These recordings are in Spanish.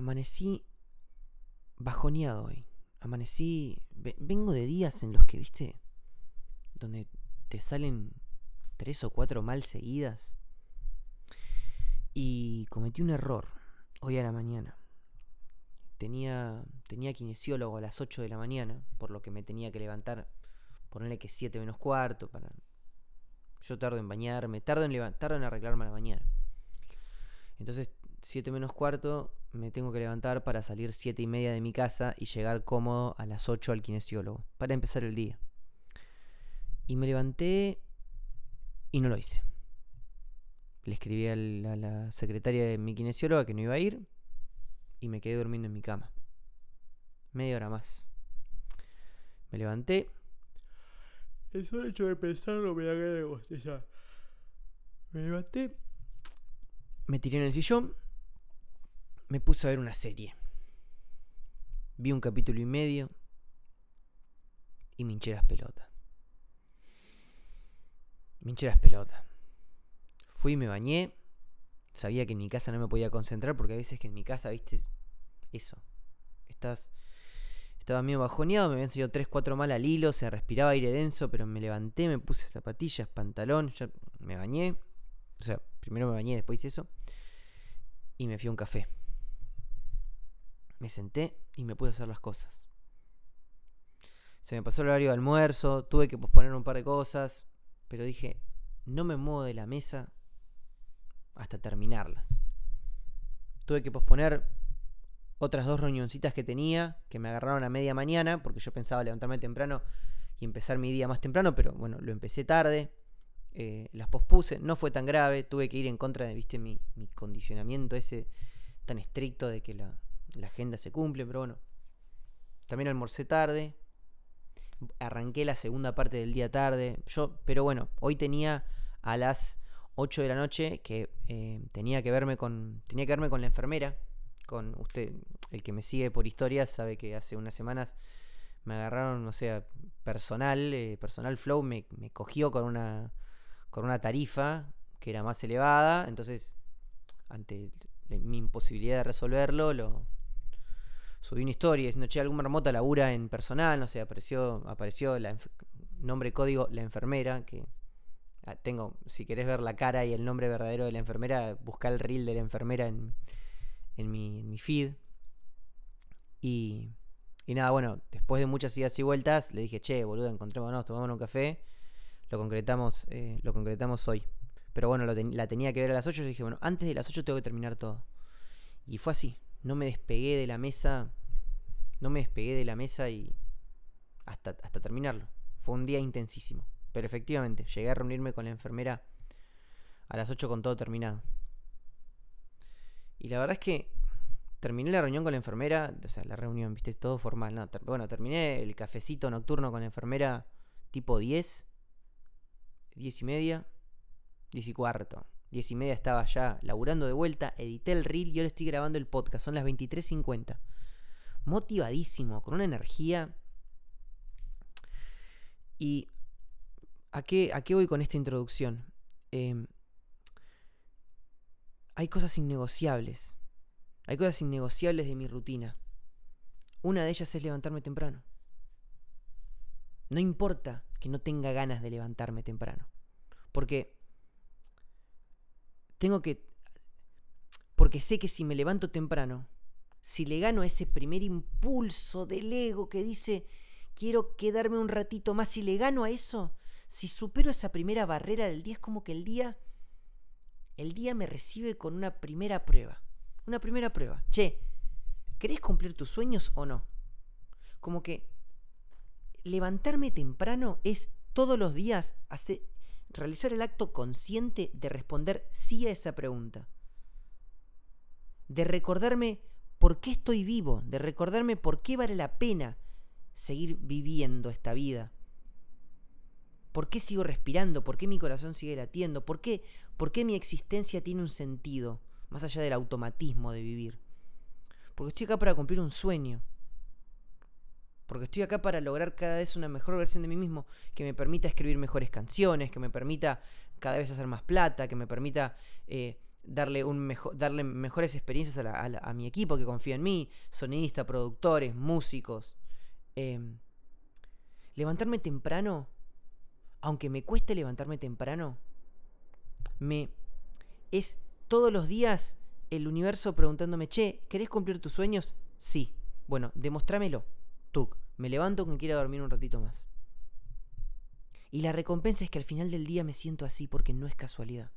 amanecí bajoneado hoy. Amanecí. Vengo de días en los que, viste, donde te salen tres o cuatro mal seguidas. Y cometí un error hoy a la mañana. Tenía, tenía kinesiólogo a las 8 de la mañana, por lo que me tenía que levantar, ponerle que 7 menos cuarto, para... Yo tardo en bañarme, tardo en, tardo en arreglarme a la mañana. Entonces, 7 menos cuarto, me tengo que levantar para salir 7 y media de mi casa y llegar cómodo a las 8 al kinesiólogo, para empezar el día. Y me levanté y no lo hice. Le escribí a la, secretaria de mi kinesióloga que no iba a ir y me quedé durmiendo en mi cama. Media hora más. Me levanté. El solo hecho de pensarlo me da de Me levanté. Me tiré en el sillón. Me puse a ver una serie. Vi un capítulo y medio. Y me hinché las pelotas. Me hinché las pelotas. Fui y me bañé. Sabía que en mi casa no me podía concentrar porque a veces que en mi casa, viste, eso. Estás. Estaba medio bajoneado, me habían salido 3, 4 mal al hilo, se respiraba aire denso, pero me levanté, me puse zapatillas, pantalón, ya me bañé. O sea, primero me bañé, después hice eso. Y me fui a un café. Me senté y me pude hacer las cosas. Se me pasó el horario de almuerzo, tuve que posponer un par de cosas, pero dije, no me muevo de la mesa hasta terminarlas. Tuve que posponer otras dos reunioncitas que tenía, que me agarraron a media mañana, porque yo pensaba levantarme temprano y empezar mi día más temprano, pero bueno, lo empecé tarde, eh, las pospuse, no fue tan grave, tuve que ir en contra de, viste, mi, condicionamiento ese tan estricto de que la, la agenda se cumple, pero bueno, también almorcé tarde, arranqué la segunda parte del día tarde, yo, pero bueno, hoy tenía a las 8 de la noche que eh, tenía que verme con tenía que verme con la enfermera. Con usted el que me sigue por historias sabe que hace unas semanas me agarraron o sea personal eh, personal flow me, cogió con una con una tarifa que era más elevada. Entonces ante mi imposibilidad de resolverlo lo subí una historia diciendo che algún remota labura en personal no sé apareció apareció el nombre código la enfermera que Ah, tengo, si querés ver la cara y el nombre verdadero de la enfermera, busca el reel de la enfermera en, en, mi, feed. Y, y nada, bueno, después de muchas idas y vueltas, le dije, che, boludo, encontrémonos, tomamos un café. Lo concretamos, eh, lo concretamos hoy. Pero bueno, la tenía que ver a las 8. Yo dije, bueno, antes de las 8 tengo que terminar todo. Y fue así. No me despegué de la mesa. No me despegué de la mesa y. Hasta, hasta terminarlo. Fue un día intensísimo. Pero efectivamente, llegué a reunirme con la enfermera a las 8 con todo terminado. Y la verdad es que terminé la reunión con la enfermera, o sea, la reunión, viste, todo formal. No, bueno, terminé el cafecito nocturno con la enfermera tipo 10, 10 y media, 10 y cuarto. 10 y media estaba ya laburando de vuelta, edité el reel y ahora estoy grabando el podcast, son las 23.50. Motivadísimo, con una energía. Y ¿A qué, voy con esta introducción? Em, hay cosas innegociables. Hay cosas innegociables de mi rutina. Una de ellas es levantarme temprano. No importa que no tenga ganas de levantarme temprano. Porque tengo que... Porque sé que si me levanto temprano, si le gano ese primer impulso del ego que dice, quiero quedarme un ratito más, si le gano a eso, si supero esa primera barrera del día, es como que el día, el día me recibe con una primera prueba. Una primera prueba. Che, ¿querés cumplir tus sueños o no? Como que levantarme temprano es todos los días hacer, realizar el acto consciente de responder sí a esa pregunta. De recordarme por qué estoy vivo, de recordarme por qué vale la pena seguir viviendo esta vida. ¿Por qué sigo respirando? ¿Por qué mi corazón sigue latiendo? ¿Por qué, ¿Por qué mi existencia tiene un sentido, más allá del automatismo de vivir? Porque estoy acá para cumplir un sueño. Porque estoy acá para lograr cada vez una mejor versión de mí mismo, que me permita escribir mejores canciones, que me permita cada vez hacer más plata, que me permita eh, darle, un darle mejores experiencias a, mi equipo que confía en mí, sonidistas, productores, músicos. Em, levantarme temprano, aunque me cueste levantarme temprano, me es todos los días el universo preguntándome, che, ¿querés cumplir tus sueños? Sí. Bueno, demostrámelo. Tuk, me levanto que quiero dormir un ratito más. Y la recompensa es que al final del día me siento así porque no es casualidad.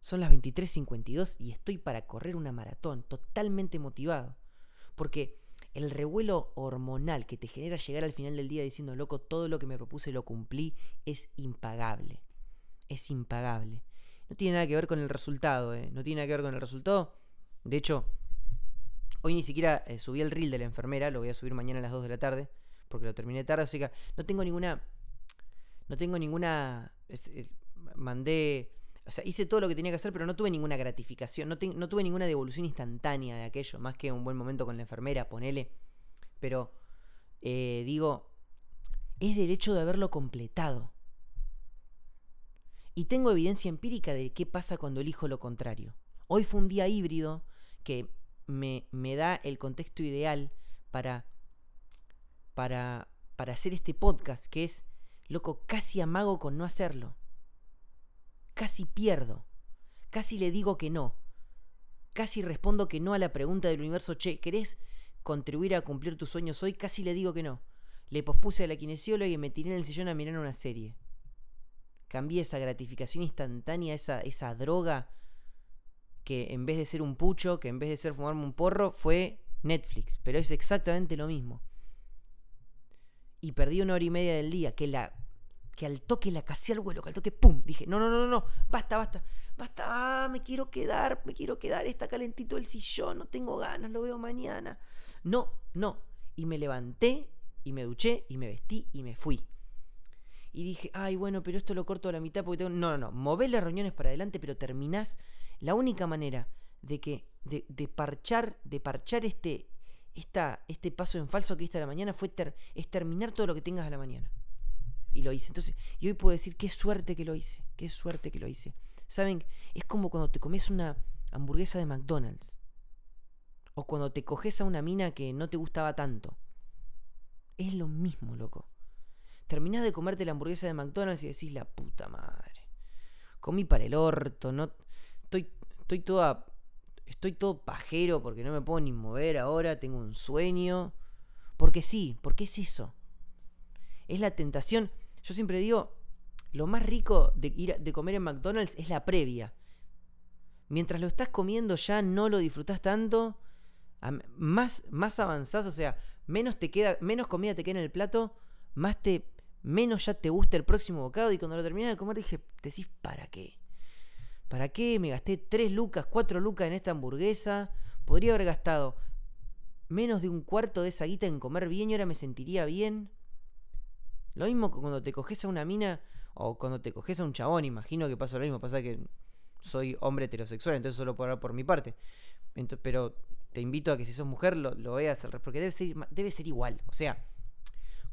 Son las 23.52 y estoy para correr una maratón, totalmente motivado. Porque el revuelo hormonal que te genera llegar al final del día diciendo, loco, todo lo que me propuse lo cumplí, es impagable. Es impagable. No tiene nada que ver con el resultado, ¿eh? No tiene nada que ver con el resultado. De hecho, hoy ni siquiera eh, subí el reel de la enfermera, lo voy a subir mañana a las 2 de la tarde, porque lo terminé tarde, así que no tengo ninguna... No tengo ninguna... mandé o sea, hice todo lo que tenía que hacer, pero no tuve ninguna gratificación, no, tuve ninguna devolución instantánea de aquello, más que un buen momento con la enfermera, ponele. Pero, eh, digo, es derecho de haberlo completado. Y tengo evidencia empírica de qué pasa cuando elijo lo contrario. Hoy fue un día híbrido que me, me da el contexto ideal para, para, para hacer este podcast, que es, loco, casi amago con no hacerlo casi pierdo. Casi le digo que no. Casi respondo que no a la pregunta del universo, che, ¿querés contribuir a cumplir tus sueños hoy? Casi le digo que no. Le pospuse a la kinesióloga y me tiré en el sillón a mirar una serie. Cambié esa gratificación instantánea, esa, esa droga que en vez de ser un pucho, que en vez de ser fumarme un porro, fue Netflix. Pero es exactamente lo mismo. Y perdí una hora y media del día, que la que al toque la casé al vuelo, que al toque, ¡pum! Dije, no, no, no, no, basta, basta, basta, ah, me quiero quedar, me quiero quedar, está calentito el sillón, no tengo ganas, lo veo mañana. No, no. Y me levanté y me duché y me vestí y me fui. Y dije, ay, bueno, pero esto lo corto a la mitad porque tengo... No, no, no, movés las reuniones para adelante, pero terminás. La única manera de que, de, de parchar, de parchar este, esta, este paso en falso que hiciste a la mañana fue es terminar todo lo que tengas a la mañana y lo hice. Entonces, y hoy puedo decir qué suerte que lo hice, qué suerte que lo hice. Saben, es como cuando te comes una hamburguesa de McDonald's o cuando te coges a una mina que no te gustaba tanto. Es lo mismo, loco. Terminás de comerte la hamburguesa de McDonald's y decís la puta madre. Comí para el orto, no estoy toda estoy todo pajero porque no me puedo ni mover ahora, tengo un sueño. Porque sí, porque es eso. Es la tentación yo siempre digo, lo más rico de, ir de comer en McDonald's es la previa. Mientras lo estás comiendo ya no lo disfrutas tanto, más, más avanzás, o sea, menos, te queda, menos comida te queda en el plato, más te, menos ya te gusta el próximo bocado. Y cuando lo terminé de comer dije, decís, ¿para qué? ¿Para qué me gasté 3 lucas, 4 lucas en esta hamburguesa? Podría haber gastado menos de un cuarto de esa guita en comer bien y ahora me sentiría bien. Lo mismo que cuando te coges a una mina o cuando te coges a un chabón, imagino que pasa lo mismo, pasa que soy hombre heterosexual, entonces solo puedo hablar por mi parte. pero te invito a que si sos mujer lo, lo veas, porque debe ser, debe ser igual. O sea,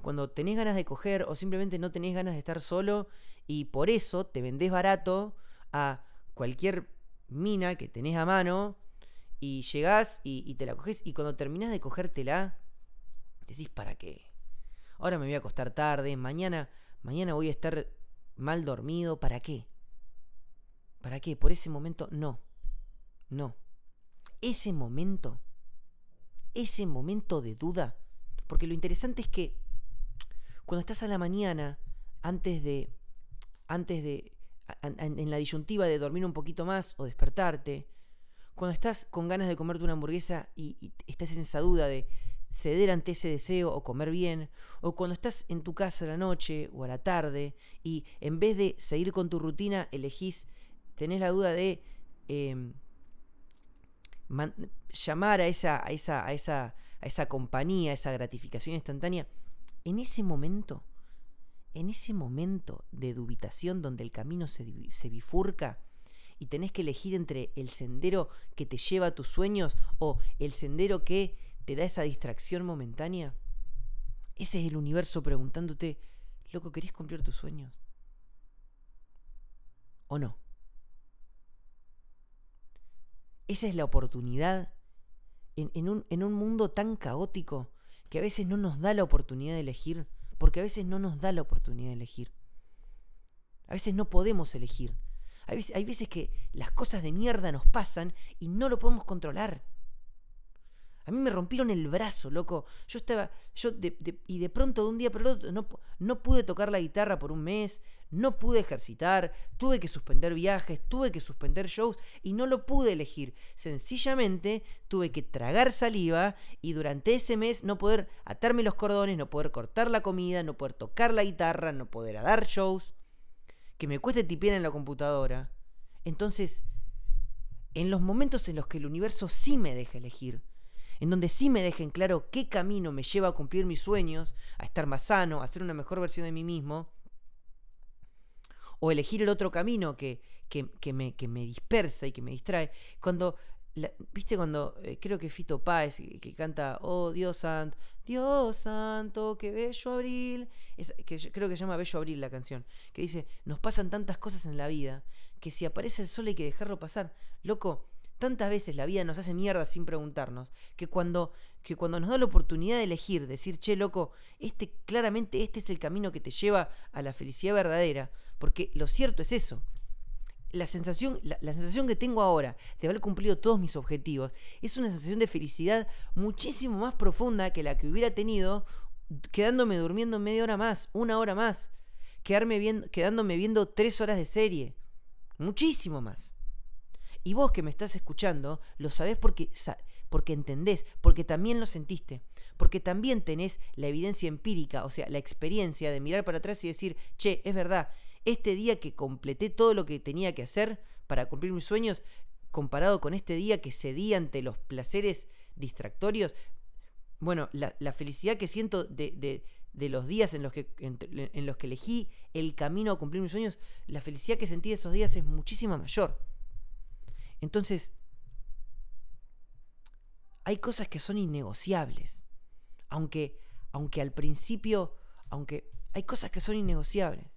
cuando tenés ganas de coger o simplemente no tenés ganas de estar solo y por eso te vendés barato a cualquier mina que tenés a mano y llegás y, te la coges y cuando terminás de cogértela, decís, ¿para qué? ahora me voy a acostar tarde, mañana, mañana voy a estar mal dormido, ¿para qué? ¿Para qué? Por ese momento, no. No. Ese momento, ese momento de duda, porque lo interesante es que cuando estás a la mañana, antes de, antes de, en la disyuntiva de dormir un poquito más o despertarte, cuando estás con ganas de comerte una hamburguesa y, estás en esa duda de ceder ante ese deseo o comer bien, o cuando estás en tu casa a la noche o a la tarde y en vez de seguir con tu rutina elegís, tenés la duda de em, llamar a esa, a, esa, a, esa, a esa compañía, a esa gratificación instantánea, en ese momento, en ese momento de dubitación donde el camino se, bifurca, y tenés que elegir entre el sendero que te lleva a tus sueños o el sendero que te da esa distracción momentánea, ese es el universo preguntándote, loco, ¿querés cumplir tus sueños? ¿O no? esa es la oportunidad en, un, en un mundo tan caótico que a veces no nos da la oportunidad de elegir, porque a veces no nos da la oportunidad de elegir. A veces no podemos elegir. Hay veces, que las cosas de mierda nos pasan y no lo podemos controlar. A mí me rompieron el brazo, loco. Yo estaba, yo y de pronto de un día para el otro no, no pude tocar la guitarra por un mes, no pude ejercitar, tuve que suspender viajes, tuve que suspender shows y no lo pude elegir. Sencillamente tuve que tragar saliva y durante ese mes no poder atarme los cordones, no poder cortar la comida, no poder tocar la guitarra, no poder dar shows, que me cueste tipear en la computadora. Entonces, en los momentos en los que el universo sí me deja elegir, en donde sí me dejen claro qué camino me lleva a cumplir mis sueños, a estar más sano, a ser una mejor versión de mí mismo, o elegir el otro camino que, que, me, que me dispersa y que me distrae. Cuando, viste cuando, eh, creo que Fito Páez, que, canta, oh Dios santo, Dios santo, qué bello abril, que creo que se llama Bello abril la canción, que dice, nos pasan tantas cosas en la vida, que si aparece el sol hay que dejarlo pasar. Loco, Tantas veces la vida nos hace mierda sin preguntarnos, que cuando, que cuando nos da la oportunidad de elegir, decir, che, loco, este claramente este es el camino que te lleva a la felicidad verdadera, porque lo cierto es eso. La sensación, la, sensación que tengo ahora de haber cumplido todos mis objetivos es una sensación de felicidad muchísimo más profunda que la que hubiera tenido quedándome durmiendo media hora más, una hora más, quedarme viendo, quedándome viendo tres horas de serie. Muchísimo más. Y vos que me estás escuchando, lo sabés porque, porque entendés, porque también lo sentiste, porque también tenés la evidencia empírica, o sea, la experiencia de mirar para atrás y decir, che, es verdad, este día que completé todo lo que tenía que hacer para cumplir mis sueños, comparado con este día que cedí ante los placeres distractorios, bueno, la, felicidad que siento de, los días en los, que, en los que elegí el camino a cumplir mis sueños, la felicidad que sentí de esos días es muchísimo mayor. Entonces, hay cosas que son innegociables. Aunque, aunque al principio, aunque hay cosas que son innegociables.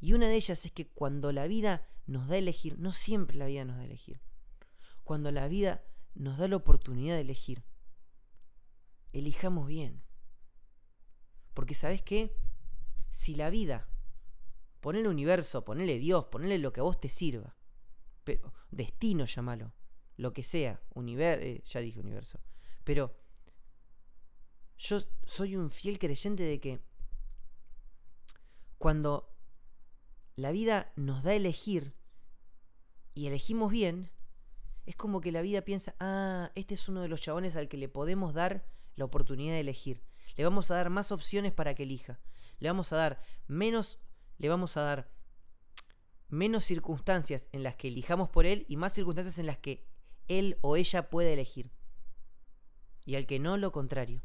Y una de ellas es que cuando la vida nos da a elegir, no siempre la vida nos da a elegir. Cuando la vida nos da la oportunidad de elegir, elijamos bien. Porque sabes qué? Si la vida, ponele universo, ponele Dios, ponele lo que a vos te sirva, pero, destino, llámalo, lo que sea, universo, eh, ya dije universo, pero yo soy un fiel creyente de que cuando la vida nos da a elegir y elegimos bien, es como que la vida piensa, ah, este es uno de los chabones al que le podemos dar la oportunidad de elegir. Le vamos a dar más opciones para que elija. Le vamos a dar menos, le vamos a dar menos circunstancias en las que elijamos por él y más circunstancias en las que él o ella puede elegir. Y al que no, lo contrario.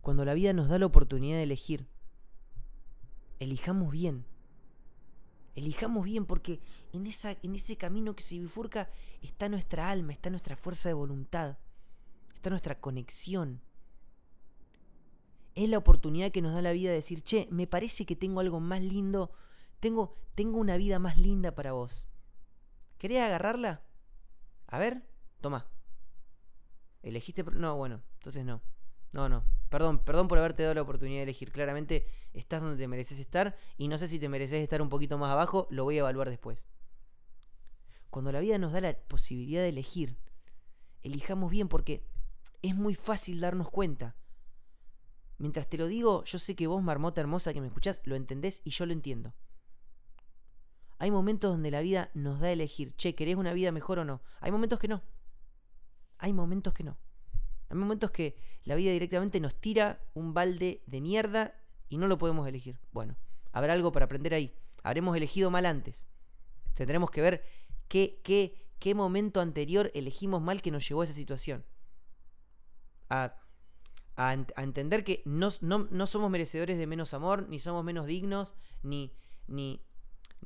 Cuando la vida nos da la oportunidad de elegir, elijamos bien. Elijamos bien porque en, esa, en ese camino que se bifurca está nuestra alma, está nuestra fuerza de voluntad, está nuestra conexión. Es la oportunidad que nos da la vida de decir, che, me parece que tengo algo más lindo tengo, una vida más linda para vos. ¿Querés agarrarla? A ver, toma. ¿Elegiste? No, bueno, entonces no. No, no. Perdón, perdón por haberte dado la oportunidad de elegir. Claramente estás donde te mereces estar y no sé si te mereces estar un poquito más abajo, lo voy a evaluar después. Cuando la vida nos da la posibilidad de elegir, elijamos bien porque es muy fácil darnos cuenta. Mientras te lo digo, yo sé que vos, marmota hermosa que me escuchás, lo entendés y yo lo entiendo. Hay momentos donde la vida nos da a elegir, che, ¿querés una vida mejor o no? Hay momentos que no. Hay momentos que no. Hay momentos que la vida directamente nos tira un balde de mierda y no lo podemos elegir. Bueno, habrá algo para aprender ahí. Habremos elegido mal antes. Tendremos que ver qué, qué, qué momento anterior elegimos mal que nos llevó a esa situación. A, a, entender que no, no, no somos merecedores de menos amor, ni somos menos dignos, ni, ni,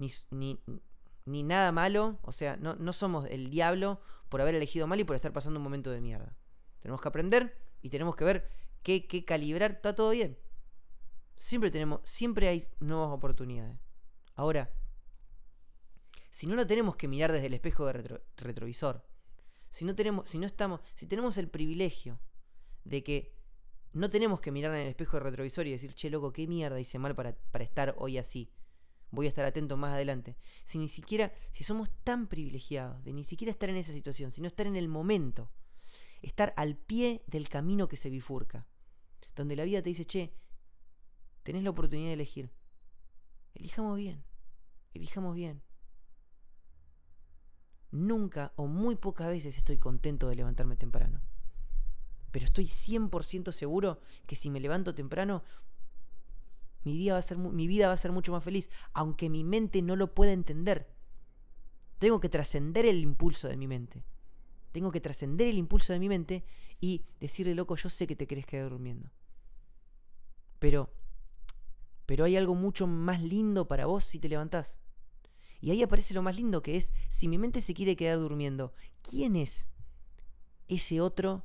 ni, nada malo. O sea, no, somos el diablo por haber elegido mal y por estar pasando un momento de mierda. Tenemos que aprender y tenemos que ver qué, qué calibrar. Está todo bien. Siempre tenemos, siempre hay nuevas oportunidades. Ahora, Si no, no tenemos que mirar desde el espejo de retrovisor. Si no, tenemos, si no estamos, si tenemos el privilegio de que no tenemos que mirar en el espejo de retrovisor y decir, che, loco, qué mierda hice mal para, para estar hoy así. Voy a estar atento más adelante. Si ni siquiera, si somos tan privilegiados de ni siquiera estar en esa situación, sino estar en el momento, estar al pie del camino que se bifurca, donde la vida te dice, che, tenés la oportunidad de elegir. Elijamos bien, elijamos bien. Nunca o muy pocas veces estoy contento de levantarme temprano. Pero estoy 100% seguro que si me levanto temprano, mi, día va a ser, mi vida va a ser mucho más feliz, aunque mi mente no lo pueda entender. Tengo que trascender el impulso de mi mente. Tengo que trascender el impulso de mi mente y decirle, loco, yo sé que te querés quedar durmiendo. Pero, pero hay algo mucho más lindo para vos si te levantás. Y ahí aparece lo más lindo que es, si mi mente se quiere quedar durmiendo, ¿quién es ese otro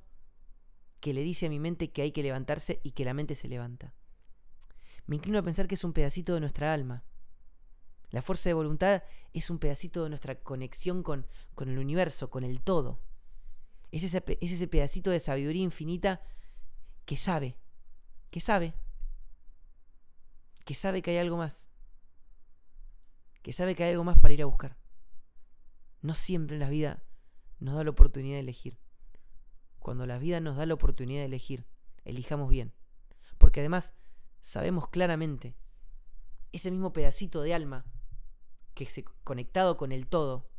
que le dice a mi mente que hay que levantarse y que la mente se levanta? Me inclino a pensar que es un pedacito de nuestra alma. La fuerza de voluntad es un pedacito de nuestra conexión con, con el universo, con el todo. Es ese, es ese pedacito de sabiduría infinita que sabe, que sabe, que sabe que hay algo más que sabe que hay algo más para ir a buscar. No siempre en la vida nos da la oportunidad de elegir. Cuando la vida nos da la oportunidad de elegir, elijamos bien. Porque además sabemos claramente ese mismo pedacito de alma que se conectado con el todo,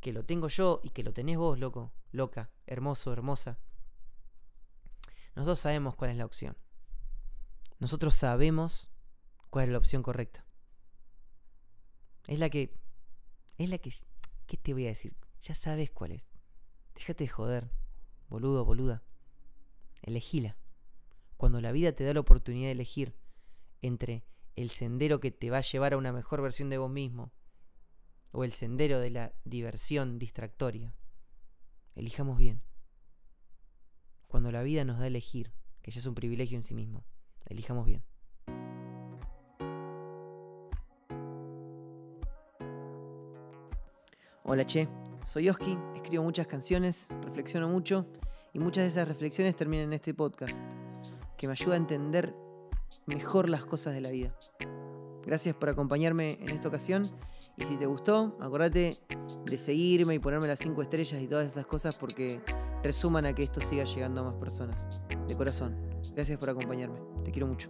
que lo tengo yo y que lo tenés vos, loco, loca, hermoso, hermosa. Nosotros sabemos cuál es la opción. Nosotros sabemos cuál es la opción correcta. Es la que. Es la que. ¿Qué te voy a decir? Ya sabes cuál es. Déjate de joder, boludo, boluda. Elegila. Cuando la vida te da la oportunidad de elegir entre el sendero que te va a llevar a una mejor versión de vos mismo o el sendero de la diversión distractoria, elijamos bien. Cuando la vida nos da a elegir, que ya es un privilegio en sí mismo, elijamos bien. Hola Che, soy Oski, escribo muchas canciones, reflexiono mucho y muchas de esas reflexiones terminan en este podcast, que me ayuda a entender mejor las cosas de la vida. Gracias por acompañarme en esta ocasión y si te gustó, acordate de seguirme y ponerme las 5 estrellas y todas esas cosas porque resuman a que esto siga llegando a más personas. De corazón, gracias por acompañarme, te quiero mucho.